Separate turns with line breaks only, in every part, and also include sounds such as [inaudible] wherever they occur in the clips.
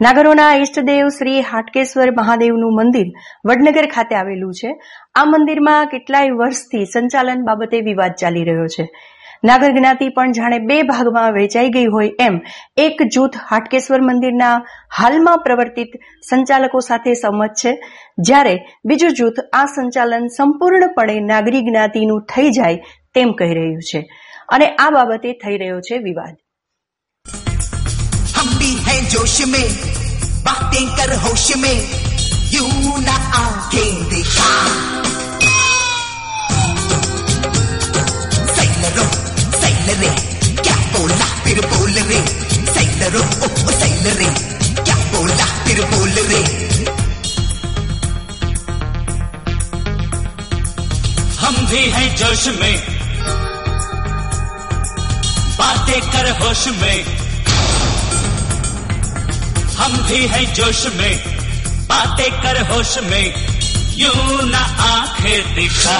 નાગરોના ઈષ્ટદેવ શ્રી હાટકેશ્વર મહાદેવનું મંદિર વડનગર ખાતે આવેલું છે. આ મંદિરમાં કેટલાય વર્ષથી સંચાલન બાબતે વિવાદ ચાલી રહ્યો છે. નાગર જ્ઞાતિ પણ જાણે બે ભાગમાં વહેંચાઈ ગઈ હોય એમ એક જૂથ હાટકેશ્વર મંદિરના હાલમાં પ્રવર્તિત સંચાલકો સાથે સંમત છે. જ્યારે બીજું જૂથ આ સંચાલન સંપૂર્ણપણે નાગરી જ્ઞાતિનું થઈ જાય તેમ કહી રહ્યું છે. અને આ બાબતે થઈ રહ્યો છે વિવાદ.
जोश में बातें कर होश में यू ना आँखें दिखा। सैलरो सैलरे क्या बोला फिर बोल रे? सैलरो ओ, सैलरे क्या बोला फिर बोल रे?
हम भी हैं जोश में बातें कर होश में। हम भी है जोश में, बातें कर होश में, यूँ न आँखें दिखा।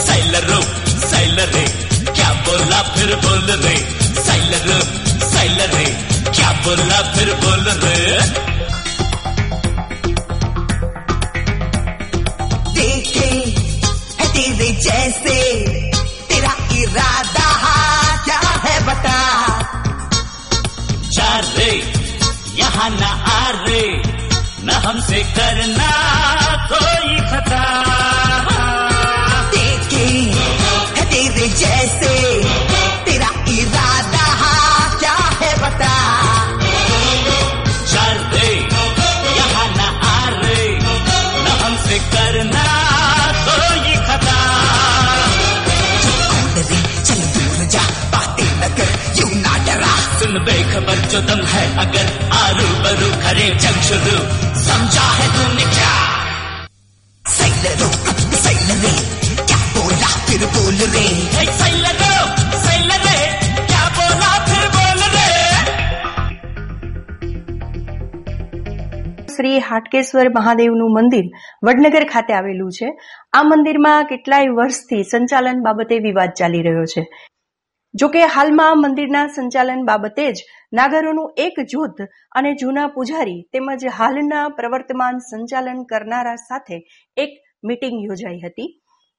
सैलर रुक सैलर सैलरे क्या बोला फिर बोल रे अगर आरू बरू करे जंग शुरू समझा है तूने क्या
सैलरो सैलरे क्या बोला फिर बोल रे
हे सैलरो सैलरे क्या बोला फिर बोल रे
શ્રી હાટકેશ્વર મહાદેવનું મંદિર વડનગર ખાતે આવેલું છે આ મંદિરમાં કેટલાય વર્ષથી સંચાલન બાબતે વિવાદ ચાલી રહ્યો છે જોકે હાલમાં મંદિરના સંચાલન બાબતે જ નાગરોનું એક જૂથ અને જૂના પૂજારી તેમજ હાલના પ્રવર્તમાન સંચાલન કરનારા સાથે એક મીટિંગ યોજાઈ હતી.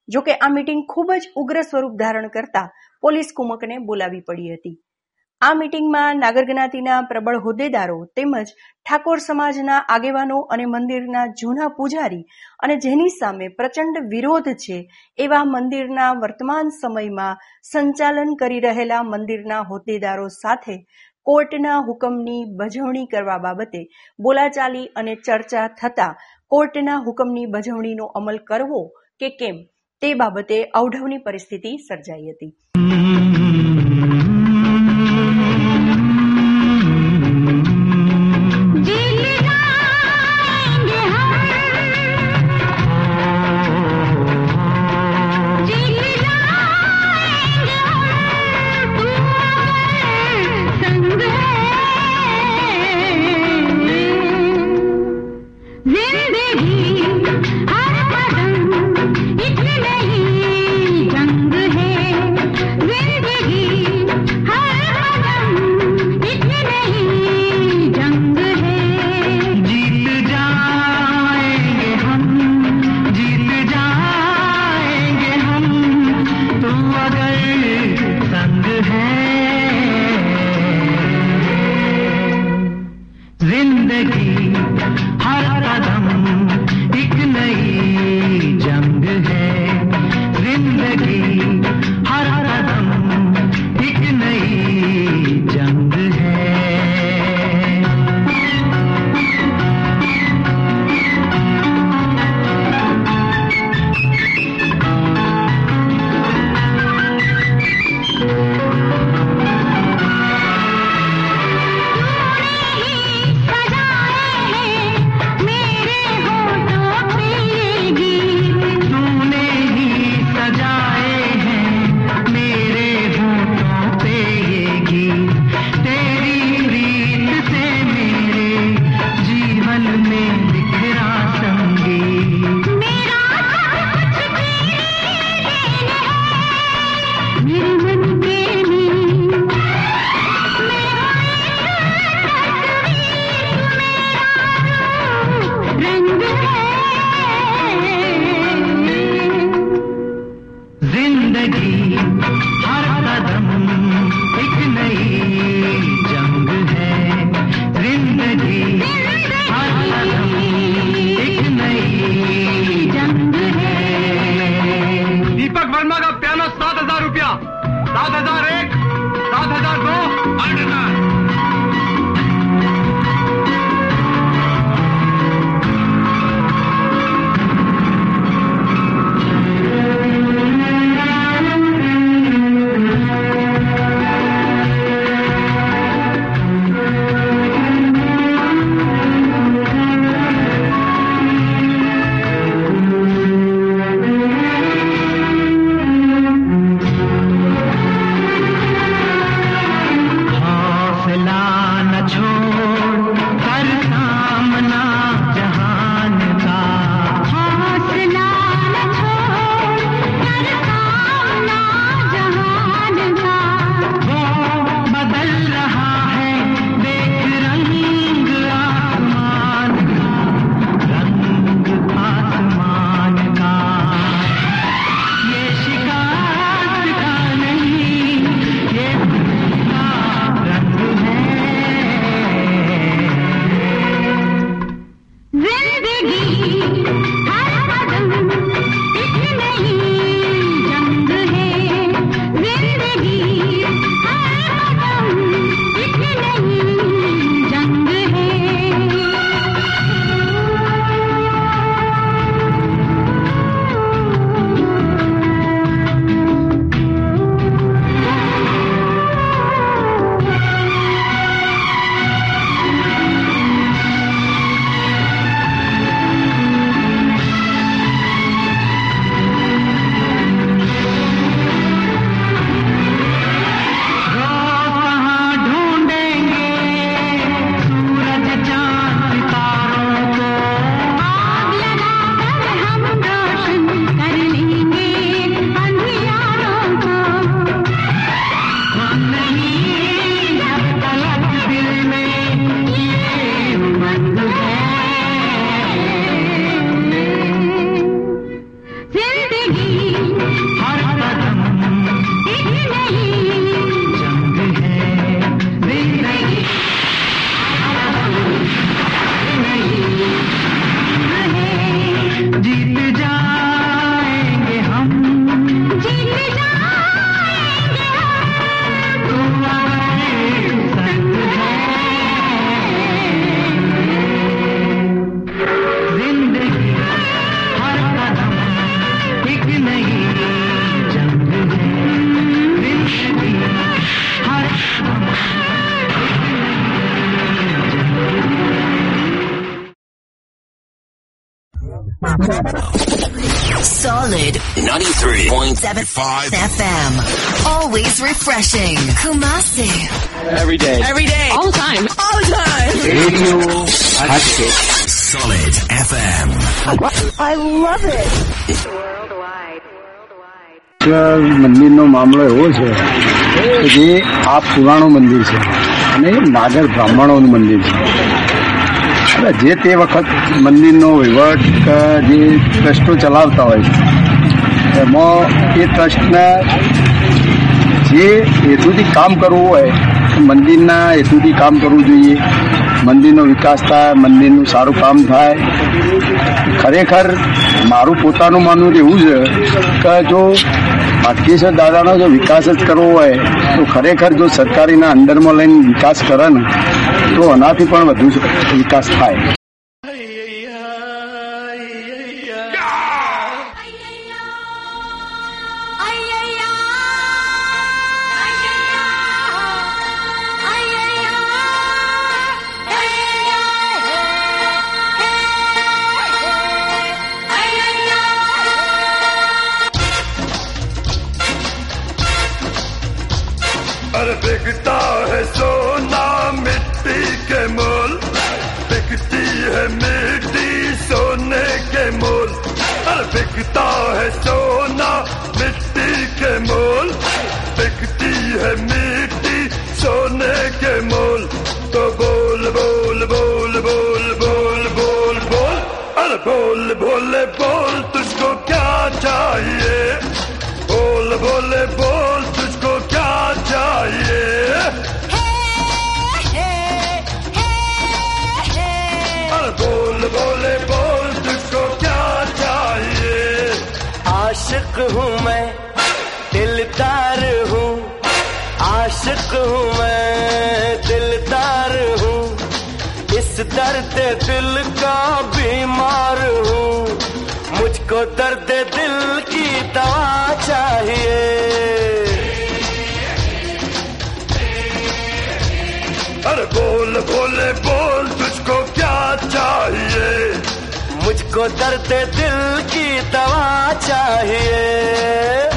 જોકે આ મીટિંગ ખૂબ જ ઉગ્ર સ્વરૂપ ધારણ કરતા પોલીસ કુમકને બોલાવી પડી હતી. આ મીટિંગમાં નાગર જ્ઞાતિના પ્રબળ હોદ્દેદારો તેમજ ઠાકોર સમાજના આગેવાનો અને મંદિરના જૂના પૂજારી અને જેની સામે પ્રચંડ વિરોધ છે એવા મંદિરના વર્તમાન સમયમાં સંચાલન કરી રહેલા મંદિરના હોદ્દેદારો સાથે કોર્ટના હુકમની બજવણી કરવા બાબતે બોલાચાલી અને ચર્ચા થતા કોર્ટના હુકમની બજવણીનો અમલ કરવો કે કેમ તે બાબતે અવઢવની પરિસ્થિતિ સર્જાઈ હતી.
Solid 93.75 FM. Always refreshing. Kumasi.
Every day.
Every day. All the time. All the time.
Radio Hatchet.
Solid FM.
મંદિરનો મામલો એવો છે કે જે આ પુરાણું મંદિર છે અને એ નાગર બ્રાહ્મણોનું મંદિર છે અને જે તે વખત મંદિરનો વહીવટ જે ટ્રસ્ટો ચલાવતા હોય એમાં એ ટ્રસ્ટને જે હેતુથી કામ કરવું હોય મંદિરના હેતુથી કામ કરવું જોઈએ. મંદિરનો વિકાસ થાય, મંદિરનું સારું કામ થાય. ખરેખર મારું પોતાનું માનવું એવું છે કે જો ભાગ્યેશ્વર દાદાનો જો વિકાસ જ કરવો હોય, તો ખરેખર જો સરકારીના અંડરમાં લઈને વિકાસ કરે ને તો આનાથી પણ વધુ વિકાસ થાય.
बोले तुझको क्या चाहिए? बोल बोले बोल तुझको क्या चाहिए? अरे बोल बोले बोल तुझको क्या चाहिए?
आशिक हूँ मैं दिलदार हूँ। आशिक हूँ मैं दिलदार हूँ। इस दर्द दिल का बीमार हूँ। मुझको दर्द दिल की दवा चाहिए।
अरे बोल बोले बोल तुझको क्या चाहिए?
मुझको दर्द दिल की दवा चाहिए।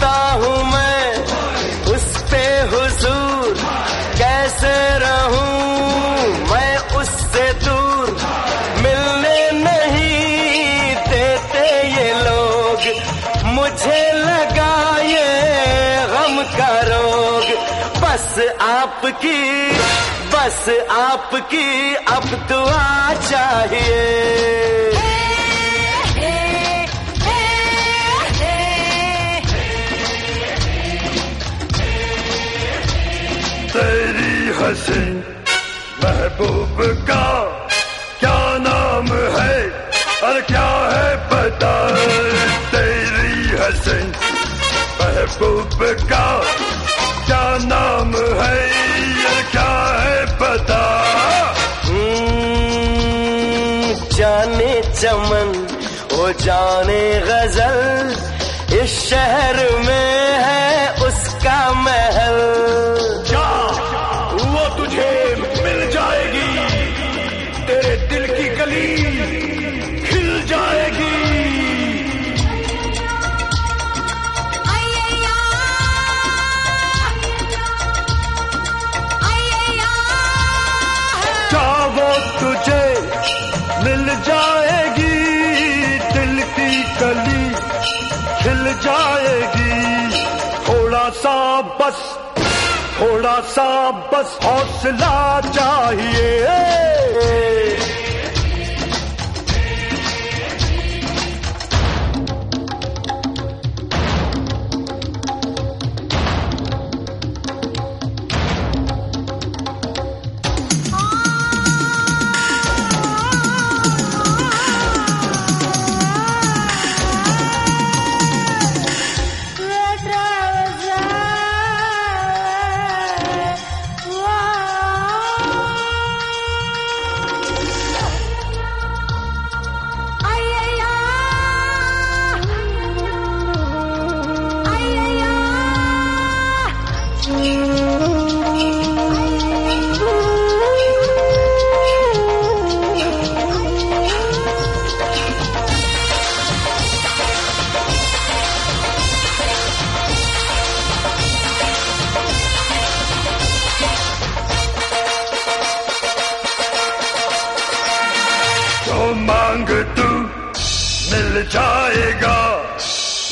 मरता हूँ मैं, उस पे हुजूर कैसे रहूँ? मैं उससे दूर मिलने नहीं देते ये लोग। मुझे लगा ये गम का रोग। बस आपकी बस आपकी अब दुआ चाहिए।
तेरी हंसी महबूब का क्या नाम है और क्या है पता तेरी हंसी महबूब का क्या नाम है और क्या है पता
हम्म, जाने चमन ओ जाने गजल इस शहर में
खिल जाएगी थोड़ा सा बस थोड़ा सा बस हौसला चाहिए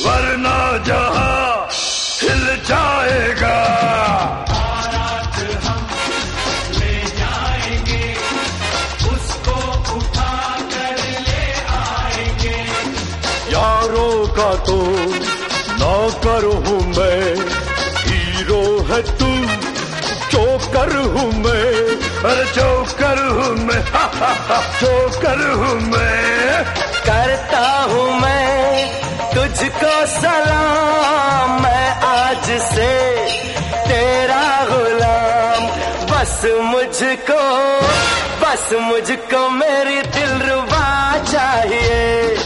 वरना जहाँ हिल जाएगा। यारों का तो नौकर हूँ मैं हीरो है तू चोकर हूँ मैं। अरे चोकर हूँ मैं [laughs] चोकर हूँ मैं।
करता हूँ मैं। तुझको सलाम, मैं आज से तेरा गुलाम। बस मुझको बस मुझको मेरी दिलरुबा चाहिए।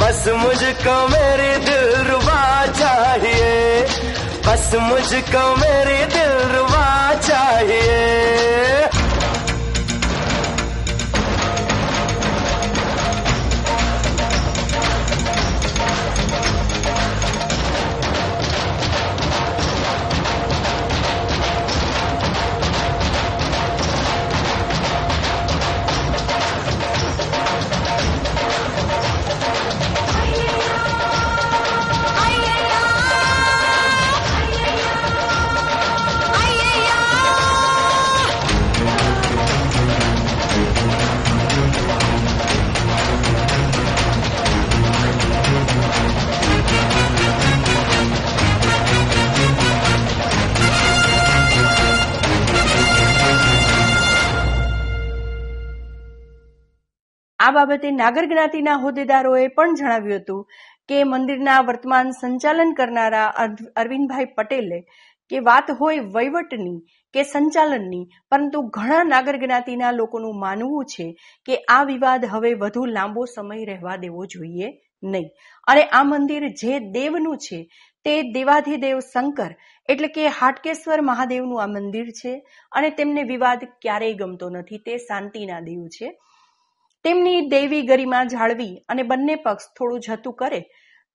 बस मुझको मेरी दिलरुबा चाहिए। बस मुझको मेरी दिलरुबा चाहिए।
બાબતે નાગર જ્ઞાતિના હોદ્દેદારોએ પણ જણાવ્યું હતું કે મંદિરના વર્તમાન સંચાલન કરનારા અર- અરવિંદભાઈ પટેલે કે વાત હોય વહીવટની કે સંચાલનની, પરંતુ ઘણા નાગર જ્ઞાતિના લોકોનું માનવું છે કે આ વિવાદ હવે વધુ લાંબો સમય રહેવા દેવો જોઈએ નહીં. અને આ મંદિર જે દેવનું છે તે દેવાધિદેવ શંકર એટલે કે હાટકેશ્વર મહાદેવનું આ મંદિર છે અને તેમને વિવાદ ક્યારેય ગમતો નથી. તે શાંતિના દેવ છે. તેમની દૈવી ગરિમા જાળવી અને બંને પક્ષ થોડું જતું કરે,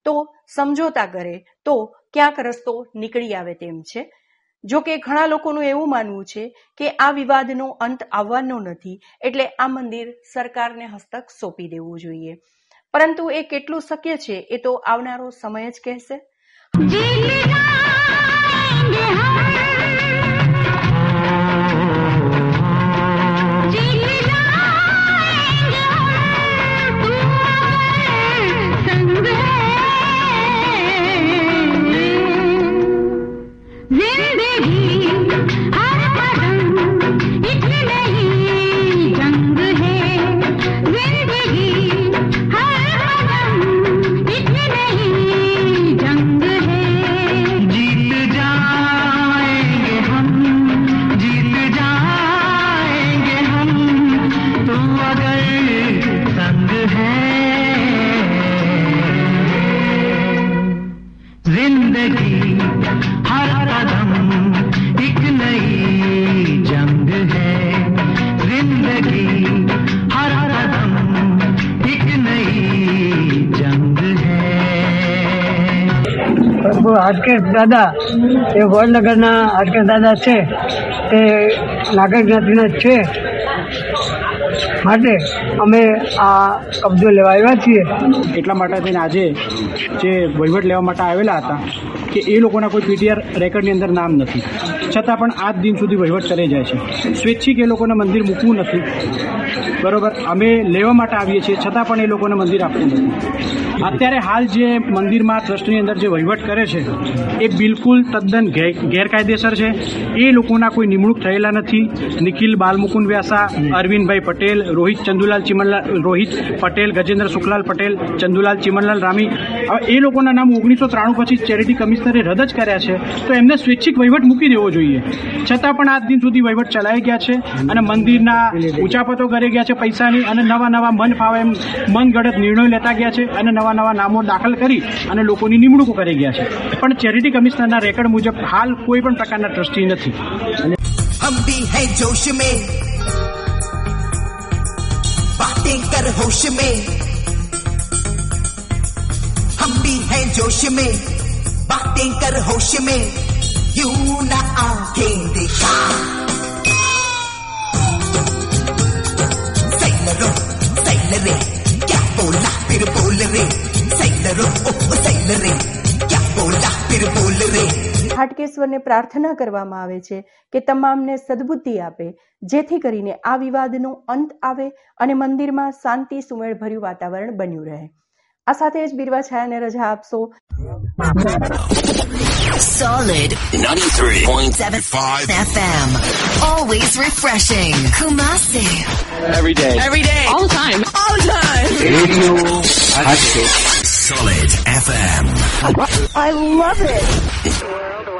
તો સમજોતા કરે, તો ક્યાંક રસ્તો નીકળી આવે તેમ છે. જો કે ઘણા લોકોનું એવું માનવું છે કે આ વિવાદનો અંત આવવાનો નથી, એટલે આ મંદિર સરકારને હસ્તક સોંપી દેવું જોઈએ. પરંતુ એ કેટલું શક્ય છે એ તો આવનારો સમય જ કહેશે.
પ્રભુ દાદા, એ વડનગરના હાટકેશ દાદા છે, તે નાગર જ્ઞાતિના છે. માટે અમે આ કબજો લેવા આવ્યા છીએ.
એટલા માટે થઈને આજે જે વહીવટ લેવા માટે આવેલા હતા, કે એ લોકોના કોઈ પીટીઆર રેકર્ડની અંદર નામ નથી. છતાં પણ આજ દિન સુધી વહીવટ કરે જાય છે. સ્વૈચ્છિક એ લોકોને મંદિર મૂકવું નથી. બરોબર? અમે લેવા માટે આવીએ છીએ, છતાં પણ એ લોકોને મંદિર આપવું નથી. અત્યારે હાલ જે મંદિરમાં ટ્રસ્ટની અંદર જે વહીવટ કરે છે, એ બિલકુલ તદ્દન ગેર- ગેરકાયદેસર છે. એ લોકોના કોઈ નિમણૂક થયેલા નથી. નિખિલ બાલમુકુંદ વ્યાસા, અરવિંદભાઈ પટેલ, રોહિત ચંદુલાલ ચિમનલાલ રોહિત પટેલ, ગજેન્દ્ર સુખલાલ પટેલ, ચંદુલાલ ચિમનલાલ રામી. હવે એ લોકોના નામ ઓગણીસો ત્રાણું પછી ચેરિટી કમિશનરે રદ જ કર્યા છે. તો એમને સ્વૈચ્છિક વહીવટ મૂકી દેવો જોઈએ. છતાં પણ આજ દિન સુધી વહીવટ ચલાઈ ગયા છે અને મંદિરના ઊંચાપતો કરી ગયા છે પૈસાની અને નવા નવા મન ફાવે એમ મનગઢત નિર્ણય લેતા ગયા છે અને નવા નવા નામો દાખલ કરી અને લોકોની નિમણૂકો કરી ગયા છે પણ ચેરિટી કમિશનરના રેકર્ડ મુજબ હાલ કોઈ પણ પ્રકારના ટ્રસ્ટી નથી
हम भी हैं जोश में बातें कर होश में हम भी हैं जोश में बातें कर होश में यू ना आंखें दिखा सैलरो सैलरे போல திரு போலரே. சைலரோ சைலரே. ક્યાં બોલા તિર બોલરે
હાટકેશ્વરને પ્રાર્થના કરવામાં આવે છે કે તમામને સદબુદ્ધિ આપે, જેથી કરીને આ વિવાદનો અંત આવે અને મંદિરમાં શાંતિ સુમેળભર્યું વાતાવરણ બન્યું રહે. આ સાથે જ બીરવા છાયાને રજા આપશો
Solid 93.75 FM. Always refreshing. Kumasi.
Every day.
Every day. All the time. All the time.
Radio Hatchet.
Solid FM.
I love it.